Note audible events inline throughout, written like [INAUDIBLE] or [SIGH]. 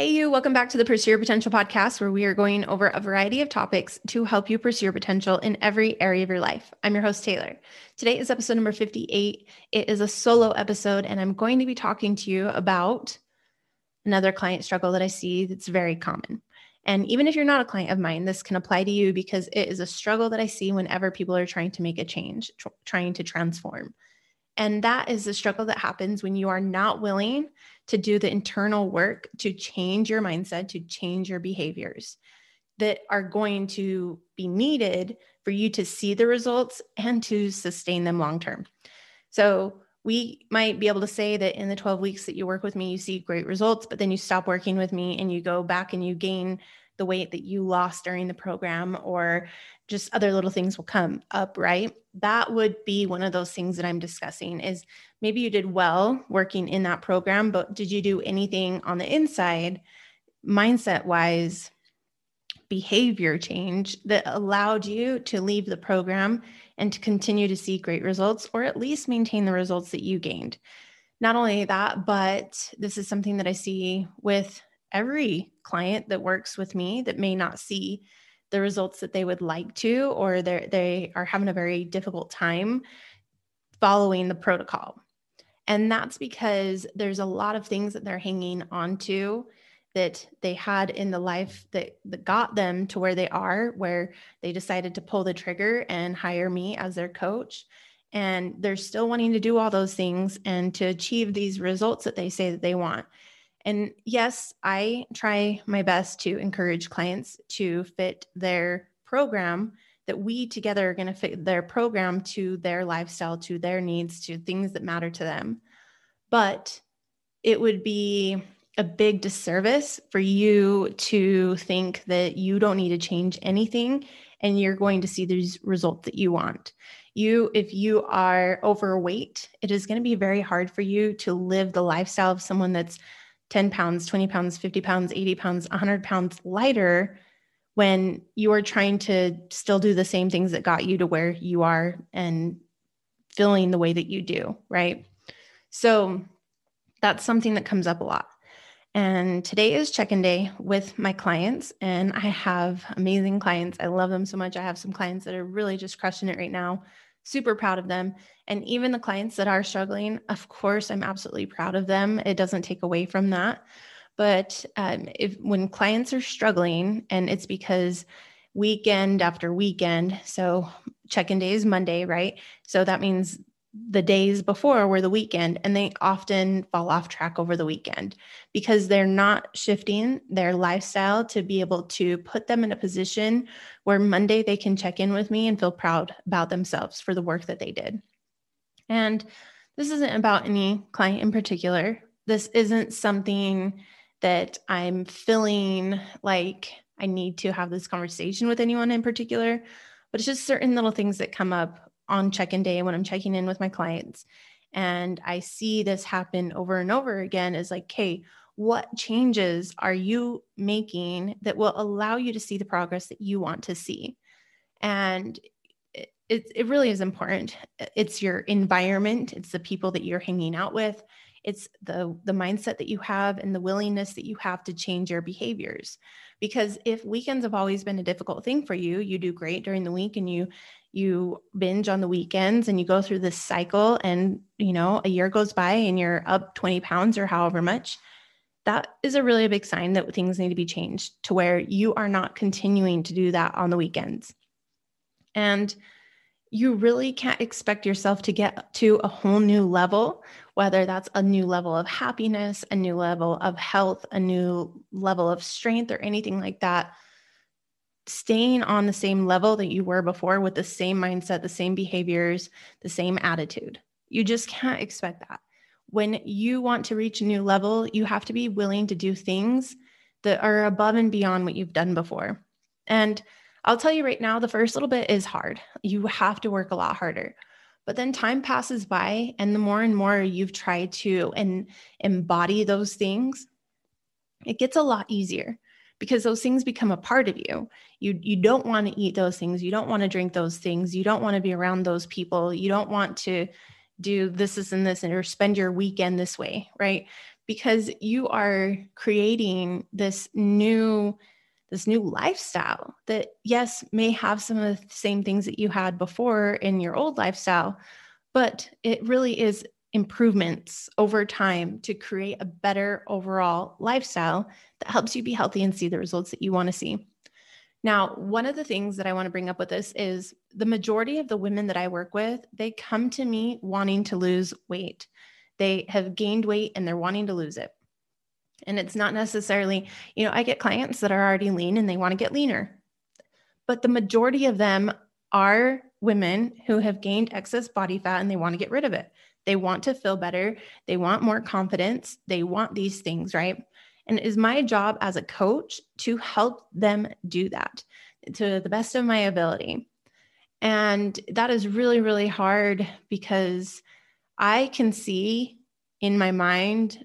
Hey, you, welcome back to the Pursue Your Potential podcast, where we are going over a variety of topics to help you pursue your potential in every area of your life. I'm your host, Taylor. Today is episode number 58. It is a solo episode, and I'm going to be talking to you about another client struggle that I see that's very common. And even if you're not a client of mine, this can apply to you because it is a struggle that I see whenever people are trying to make a change, tr- trying to transform. And that is the struggle that happens when you are not willing to do the internal work to change your mindset, to change your behaviors that are going to be needed for you to see the results and to sustain them long term. So, we might be able to say that in the 12 weeks that you work with me, you see great results, but then you stop working with me and you go back and you gain the weight that you lost during the program, or just other little things will come up, right? That would be one of those things that I'm discussing is maybe you did well working in that program, but did you do anything on the inside, mindset wise, behavior change that allowed you to leave the program and to continue to see great results or at least maintain the results that you gained? Not only that, but this is something that I see with every client that works with me that may not see the results that they would like to, or they they are having a very difficult time following the protocol. And that's because there's a lot of things that they're hanging onto that they had in the life that, that got them to where they are, where they decided to pull the trigger and hire me as their coach. And they're still wanting to do all those things and to achieve these results that they say that they want. And yes, I try my best to encourage clients to fit their program that we together are going to fit their program to their lifestyle, to their needs, to things that matter to them. But it would be a big disservice for you to think that you don't need to change anything and you're going to see these results that you want. You, if you are overweight, it is going to be very hard for you to live the lifestyle of someone that's 10 pounds, 20 pounds, 50 pounds, 80 pounds, 100 pounds lighter when you are trying to still do the same things that got you to where you are and feeling the way that you do, right? So that's something that comes up a lot. And today is check in day with my clients, and I have amazing clients. I love them so much. I have some clients that are really just crushing it right now super proud of them. And even the clients that are struggling, of course, I'm absolutely proud of them. It doesn't take away from that. But um, if when clients are struggling, and it's because weekend after weekend, so check in day is Monday, right? So that means the days before were the weekend and they often fall off track over the weekend because they're not shifting their lifestyle to be able to put them in a position where Monday they can check in with me and feel proud about themselves for the work that they did. And this isn't about any client in particular. This isn't something that I'm feeling like I need to have this conversation with anyone in particular, but it's just certain little things that come up on check in day when I'm checking in with my clients. And I see this happen over and over again is like, hey, what changes are you making that will allow you to see the progress that you want to see? And it, it, it really is important. It's your environment, it's the people that you're hanging out with, it's the the mindset that you have and the willingness that you have to change your behaviors because if weekends have always been a difficult thing for you you do great during the week and you you binge on the weekends and you go through this cycle and you know a year goes by and you're up 20 pounds or however much that is a really big sign that things need to be changed to where you are not continuing to do that on the weekends. And you really can't expect yourself to get to a whole new level whether that's a new level of happiness a new level of health a new level of strength or anything like that staying on the same level that you were before with the same mindset, the same behaviors, the same attitude. You just can't expect that. When you want to reach a new level, you have to be willing to do things that are above and beyond what you've done before. And I'll tell you right now, the first little bit is hard. You have to work a lot harder. But then time passes by, and the more and more you've tried to and embody those things, it gets a lot easier because those things become a part of you. You you don't want to eat those things, you don't want to drink those things, you don't want to be around those people, you don't want to do this, this, and this, and or spend your weekend this way, right? because you are creating this new this new lifestyle that yes may have some of the same things that you had before in your old lifestyle but it really is improvements over time to create a better overall lifestyle that helps you be healthy and see the results that you want to see now, one of the things that I want to bring up with this is the majority of the women that I work with, they come to me wanting to lose weight. They have gained weight and they're wanting to lose it. And it's not necessarily, you know, I get clients that are already lean and they want to get leaner. But the majority of them are women who have gained excess body fat and they want to get rid of it. They want to feel better. They want more confidence. They want these things, right? And it is my job as a coach to help them do that to the best of my ability. And that is really, really hard because I can see in my mind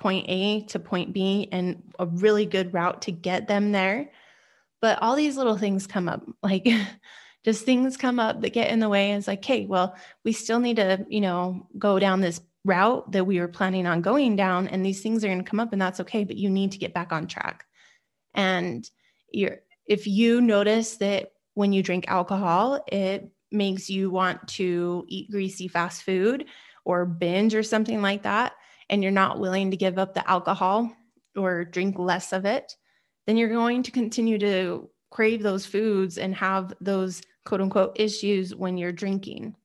point A to point B and a really good route to get them there. But all these little things come up, like [LAUGHS] just things come up that get in the way. And it's like, hey, well, we still need to, you know, go down this route that we were planning on going down and these things are going to come up and that's okay but you need to get back on track and you're if you notice that when you drink alcohol it makes you want to eat greasy fast food or binge or something like that and you're not willing to give up the alcohol or drink less of it then you're going to continue to crave those foods and have those quote unquote issues when you're drinking.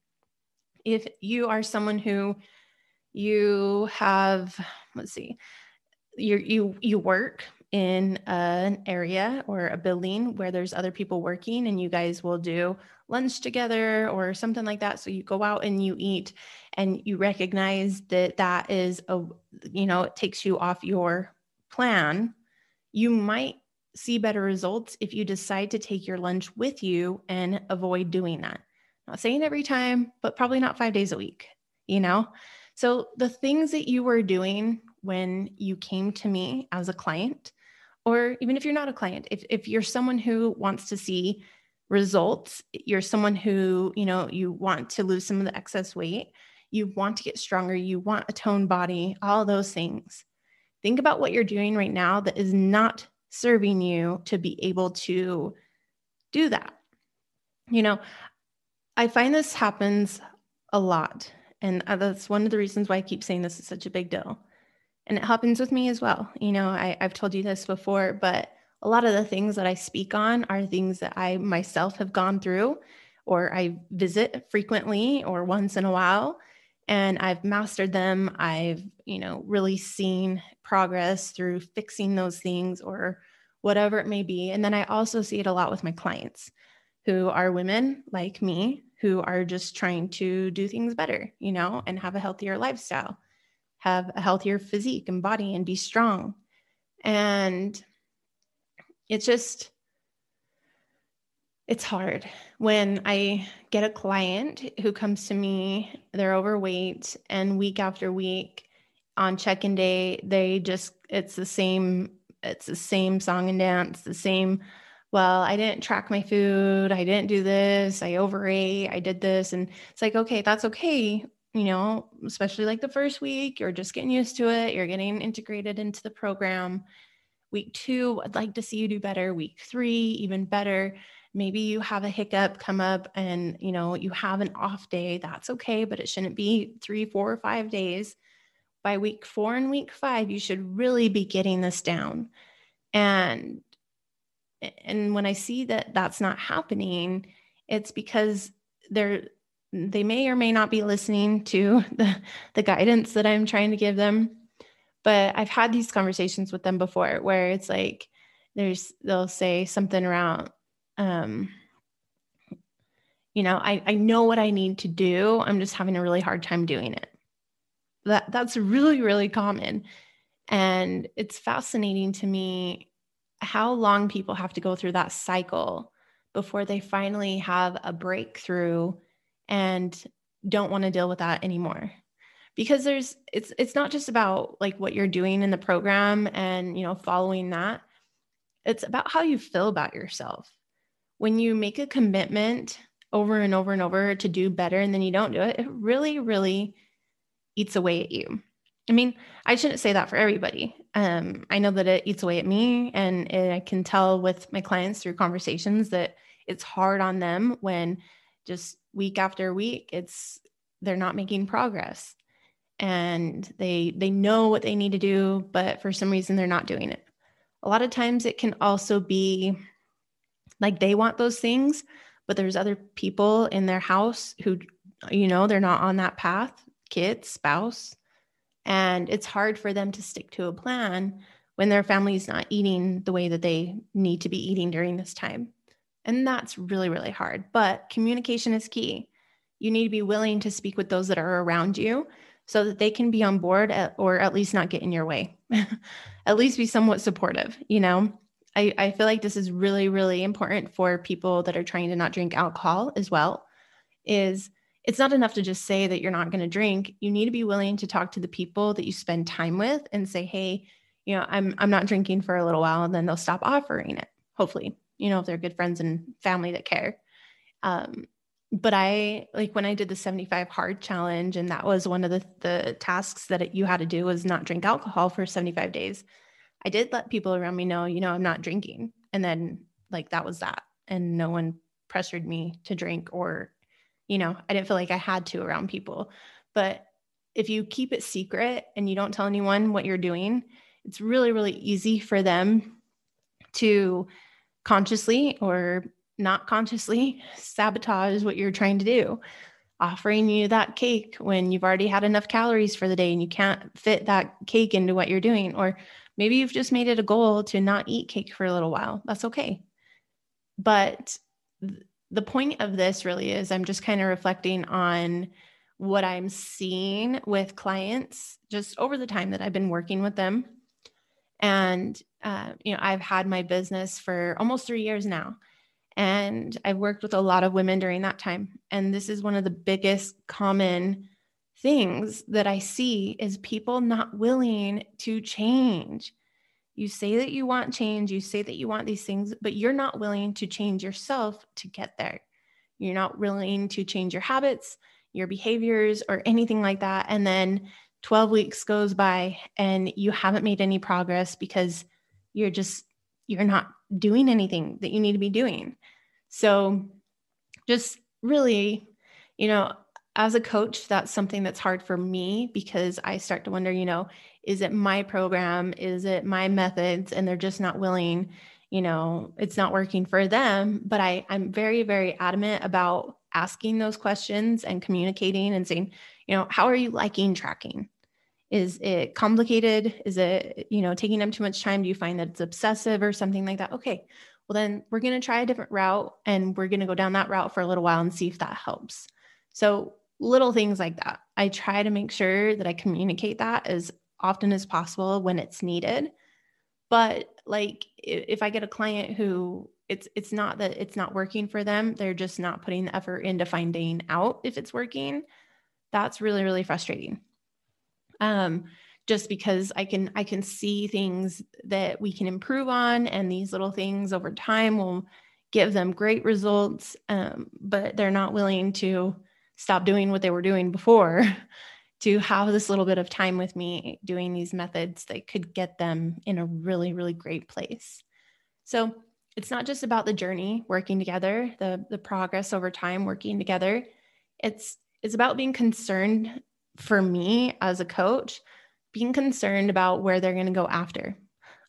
If you are someone who you have let's see you you you work in an area or a building where there's other people working and you guys will do lunch together or something like that. So you go out and you eat and you recognize that that is a you know it takes you off your plan. You might see better results if you decide to take your lunch with you and avoid doing that not saying every time but probably not 5 days a week you know so, the things that you were doing when you came to me as a client, or even if you're not a client, if, if you're someone who wants to see results, you're someone who, you know, you want to lose some of the excess weight, you want to get stronger, you want a toned body, all those things. Think about what you're doing right now that is not serving you to be able to do that. You know, I find this happens a lot and that's one of the reasons why I keep saying this is such a big deal. And it happens with me as well. You know, I, I've told you this before, but a lot of the things that I speak on are things that I myself have gone through or I visit frequently or once in a while and I've mastered them. I've, you know, really seen progress through fixing those things or whatever it may be. And then I also see it a lot with my clients who are women like me who are just trying to do things better, you know, and have a healthier lifestyle, have a healthier physique and body and be strong. And it's just, it's hard when I get a client who comes to me, they're overweight, and week after week on check in day, they just, it's the same, it's the same song and dance, the same well, I didn't track my food. I didn't do this. I overate. I did this. And it's like, okay, that's okay. You know, especially like the first week, you're just getting used to it. You're getting integrated into the program. Week two, I'd like to see you do better. Week three, even better. Maybe you have a hiccup come up and, you know, you have an off day. That's okay, but it shouldn't be three, four, or five days. By week four and week five, you should really be getting this down. And and when i see that that's not happening it's because they're they may or may not be listening to [LAUGHS] the, the guidance that i'm trying to give them but i've had these conversations with them before where it's like there's they'll say something around um you know I, I know what i need to do. I'm just having a really hard time doing it. That that's really really common. And it's fascinating to me how long people have to go through that cycle before they finally have a breakthrough and don't want to deal with that anymore. Because there's it's it's not just about like what you're doing in the program and you know following that. It's about how you feel about yourself when you make a commitment over and over and over to do better and then you don't do it it really really eats away at you I mean, I shouldn't say that for everybody. Um, I know that it eats away at me, and it, I can tell with my clients through conversations that it's hard on them when just week after week, it's they're not making progress, and they they know what they need to do, but for some reason they're not doing it. A lot of times, it can also be like they want those things, but there's other people in their house who, you know, they're not on that path, kids, spouse and it's hard for them to stick to a plan when their family is not eating the way that they need to be eating during this time. And that's really, really hard. But communication is key. You need to be willing to speak with those that are around you so that they can be on board at, or at least not get in your way, [LAUGHS] at least be somewhat supportive. You know, I, I feel like this is really, really important for people that are trying to not drink alcohol as well. Is it's not enough to just say that you're not going to drink. You need to be willing to talk to the people that you spend time with and say, "Hey, you know, I'm I'm not drinking for a little while," and then they'll stop offering it. Hopefully, you know, if they're good friends and family that care. Um, but I like when I did the 75 hard challenge, and that was one of the the tasks that you had to do was not drink alcohol for 75 days. I did let people around me know, you know, I'm not drinking, and then like that was that, and no one pressured me to drink or you know, I didn't feel like I had to around people. But if you keep it secret and you don't tell anyone what you're doing, it's really, really easy for them to consciously or not consciously [LAUGHS] sabotage what you're trying to do. Offering you that cake when you've already had enough calories for the day and you can't fit that cake into what you're doing. Or maybe you've just made it a goal to not eat cake for a little while. That's okay. But the point of this really is I'm just kind of reflecting on what I'm seeing with clients just over the time that I've been working with them. And, uh, you know, I've had my business for almost three years now. And I've worked with a lot of women during that time. And this is one of the biggest common things that I see is people not willing to change. You say that you want change, you say that you want these things, but you're not willing to change yourself to get there. You're not willing to change your habits, your behaviors, or anything like that. And then 12 weeks goes by and you haven't made any progress because you're just, you're not doing anything that you need to be doing. So just really, you know, as a coach, that's something that's hard for me because I start to wonder, you know, is it my program? Is it my methods? And they're just not willing, you know, it's not working for them. But I, I'm very, very adamant about asking those questions and communicating and saying, you know, how are you liking tracking? Is it complicated? Is it, you know, taking them too much time? Do you find that it's obsessive or something like that? Okay. Well, then we're going to try a different route and we're going to go down that route for a little while and see if that helps. So, little things like that. I try to make sure that I communicate that as often as possible when it's needed. But like if I get a client who it's it's not that it's not working for them, they're just not putting the effort into finding out if it's working. That's really really frustrating. Um just because I can I can see things that we can improve on and these little things over time will give them great results um, but they're not willing to stop doing what they were doing before [LAUGHS] to have this little bit of time with me doing these methods that could get them in a really, really great place. So it's not just about the journey working together, the, the progress over time working together. It's it's about being concerned for me as a coach, being concerned about where they're going to go after.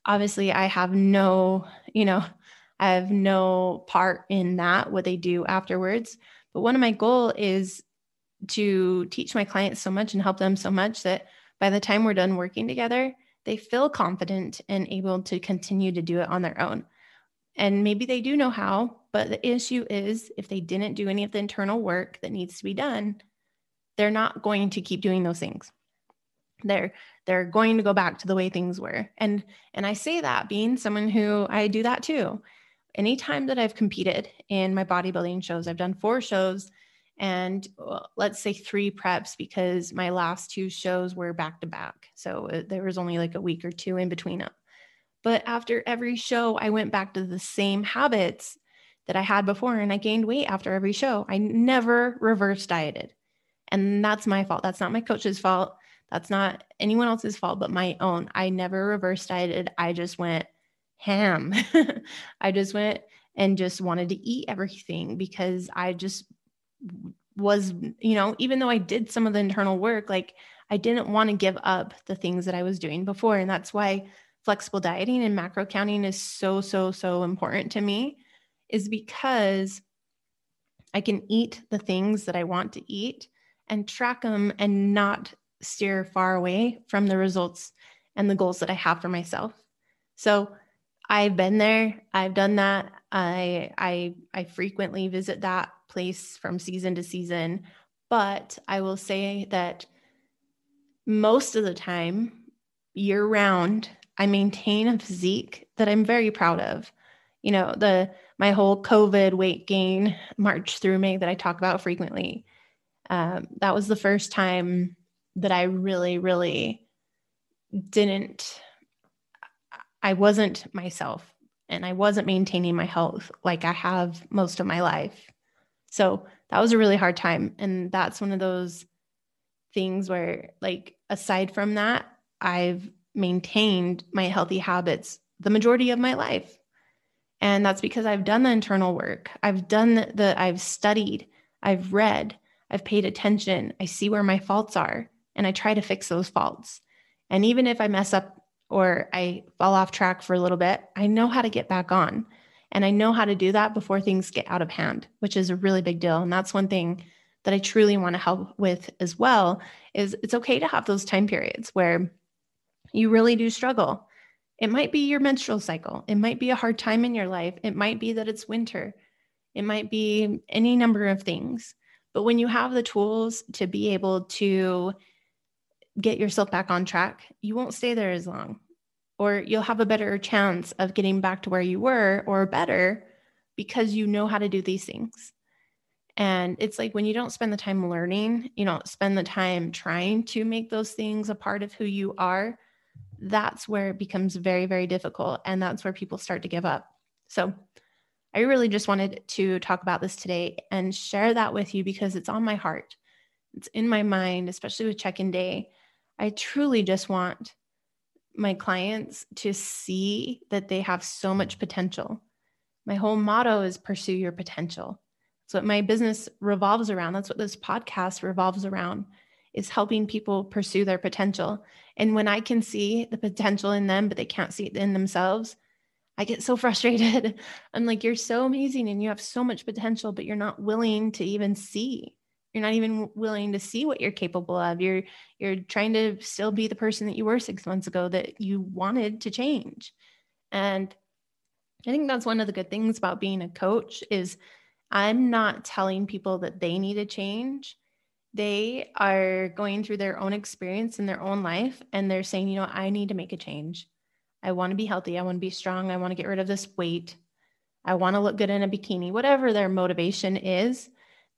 Obviously, I have no, you know, I have no part in that, what they do afterwards. But one of my goal is to teach my clients so much and help them so much that by the time we're done working together, they feel confident and able to continue to do it on their own. And maybe they do know how, but the issue is if they didn't do any of the internal work that needs to be done, they're not going to keep doing those things. They're they're going to go back to the way things were. And and I say that being someone who I do that too. Anytime that I've competed in my bodybuilding shows, I've done four shows and well, let's say three preps because my last two shows were back to back. So uh, there was only like a week or two in between them. But after every show, I went back to the same habits that I had before and I gained weight after every show. I never reverse dieted. And that's my fault. That's not my coach's fault. That's not anyone else's fault but my own. I never reverse dieted. I just went ham. [LAUGHS] I just went and just wanted to eat everything because I just was, you know, even though I did some of the internal work, like I didn't want to give up the things that I was doing before. And that's why flexible dieting and macro counting is so, so, so important to me, is because I can eat the things that I want to eat and track them and not steer far away from the results and the goals that I have for myself. So I've been there, I've done that. I I I frequently visit that place from season to season, but I will say that most of the time year round I maintain a physique that I'm very proud of. You know, the my whole COVID weight gain March through May that I talk about frequently. Um, that was the first time that I really, really didn't, I wasn't myself and I wasn't maintaining my health like I have most of my life. So that was a really hard time. And that's one of those things where, like, aside from that, I've maintained my healthy habits the majority of my life. And that's because I've done the internal work. I've done the, I've studied, I've read, I've paid attention. I see where my faults are and I try to fix those faults. And even if I mess up or I fall off track for a little bit, I know how to get back on. And I know how to do that before things get out of hand, which is a really big deal. And that's one thing that I truly want to help with as well is it's okay to have those time periods where you really do struggle. It might be your menstrual cycle. It might be a hard time in your life. It might be that it's winter. It might be any number of things. But when you have the tools to be able to get yourself back on track, you won't stay there as long, or you'll have a better chance of getting back to where you were or better because you know how to do these things. And it's like when you don't spend the time learning, you don't spend the time trying to make those things a part of who you are, that's where it becomes very, very difficult. And that's where people start to give up. So I really just wanted to talk about this today and share that with you because it's on my heart. It's in my mind, especially with check in day. I truly just want my clients to see that they have so much potential. My whole motto is pursue your potential. That's what my business revolves around. That's what this podcast revolves around is helping people pursue their potential. And when I can see the potential in them, but they can't see it in themselves, I get so [LAUGHS] frustrated. I'm like, you're so amazing and you have so much potential, but you're not willing to even see. You're not even willing to see what you're capable of. You're you're trying to still be the person that you were 6 months ago that you wanted to change. And I think that's one of the good things about being a coach is I'm not telling people that they need to change. They are going through their own experience in their own life and they're saying, you know, I need to make a change. I want to be healthy. I want to be strong. I want to get rid of this weight. I want to look good in a bikini, whatever their motivation is.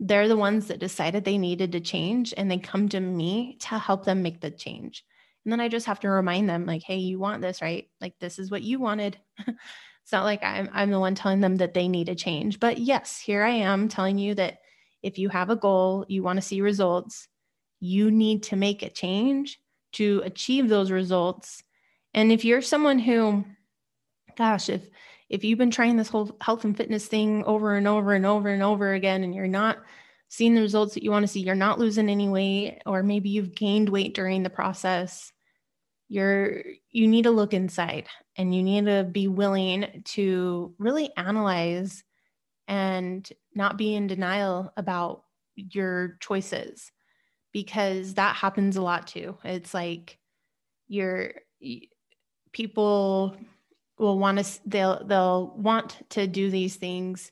They're the ones that decided they needed to change and they come to me to help them make the change. And then I just have to remind them, like, hey, you want this, right? Like, this is what you wanted. [LAUGHS] it's not like I'm, I'm the one telling them that they need a change. But yes, here I am telling you that if you have a goal, you want to see results, you need to make a change to achieve those results and if you're someone who, gosh, if if you've been trying this whole health and fitness thing over and over and over and over again, and you're not seeing the results that you want to see, you're not losing any weight, or maybe you've gained weight during the process, you're you need to look inside and you need to be willing to really analyze and not be in denial about your choices because that happens a lot too. It's like you're people will want to they'll they'll want to do these things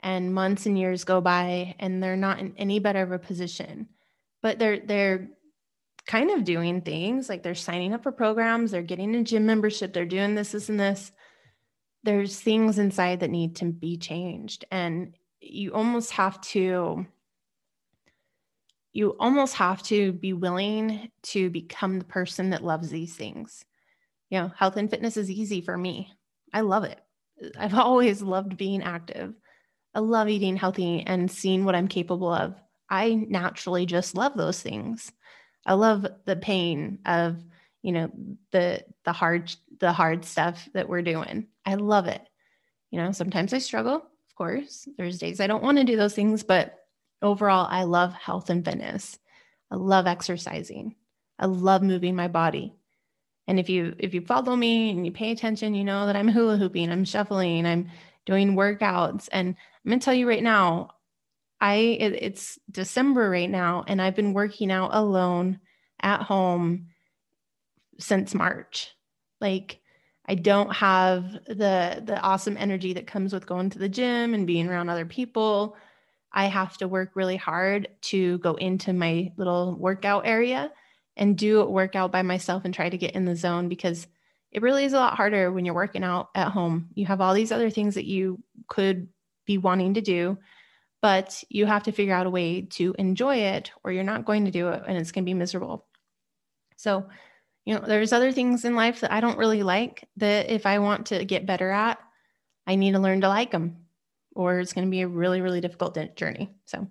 and months and years go by and they're not in any better of a position. But they're they're kind of doing things like they're signing up for programs they're getting a gym membership they're doing this this and this. There's things inside that need to be changed and you almost have to you almost have to be willing to become the person that loves these things you know, health and fitness is easy for me. I love it. I've always loved being active. I love eating healthy and seeing what I'm capable of. I naturally just love those things. I love the pain of, you know, the the hard the hard stuff that we're doing. I love it. You know, sometimes I struggle, of course. There's days I don't want to do those things, but overall I love health and fitness. I love exercising. I love moving my body. And if you if you follow me and you pay attention, you know that I'm hula hooping, I'm shuffling, I'm doing workouts. And I'm gonna tell you right now, I it, it's December right now, and I've been working out alone at home since March. Like I don't have the the awesome energy that comes with going to the gym and being around other people. I have to work really hard to go into my little workout area and do a workout by myself and try to get in the zone because it really is a lot harder when you're working out at home. You have all these other things that you could be wanting to do, but you have to figure out a way to enjoy it or you're not going to do it and it's going to be miserable. So, you know, there's other things in life that I don't really like that if I want to get better at, I need to learn to like them or it's going to be a really, really difficult journey. So,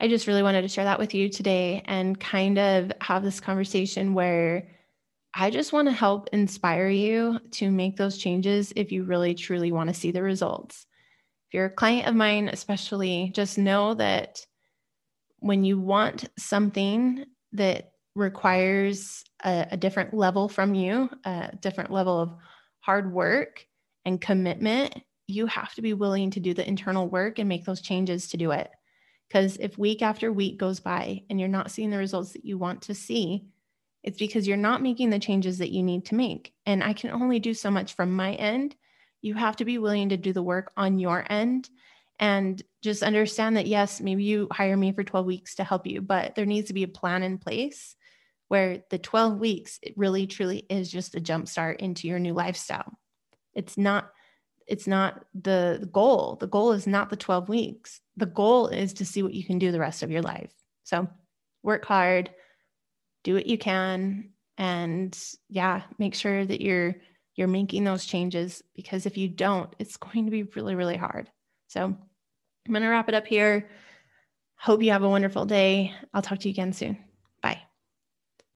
I just really wanted to share that with you today and kind of have this conversation where I just want to help inspire you to make those changes if you really truly want to see the results. If you're a client of mine, especially, just know that when you want something that requires a, a different level from you, a different level of hard work and commitment, you have to be willing to do the internal work and make those changes to do it. Because if week after week goes by and you're not seeing the results that you want to see, it's because you're not making the changes that you need to make. And I can only do so much from my end. You have to be willing to do the work on your end and just understand that, yes, maybe you hire me for 12 weeks to help you, but there needs to be a plan in place where the 12 weeks, it really truly is just a jump start into your new lifestyle. It's not it's not the goal. The goal is not the 12 weeks. The goal is to see what you can do the rest of your life. So work hard, do what you can, and yeah, make sure that you're you're making those changes because if you don't, it's going to be really, really hard. So I'm going to wrap it up here. Hope you have a wonderful day. I'll talk to you again soon.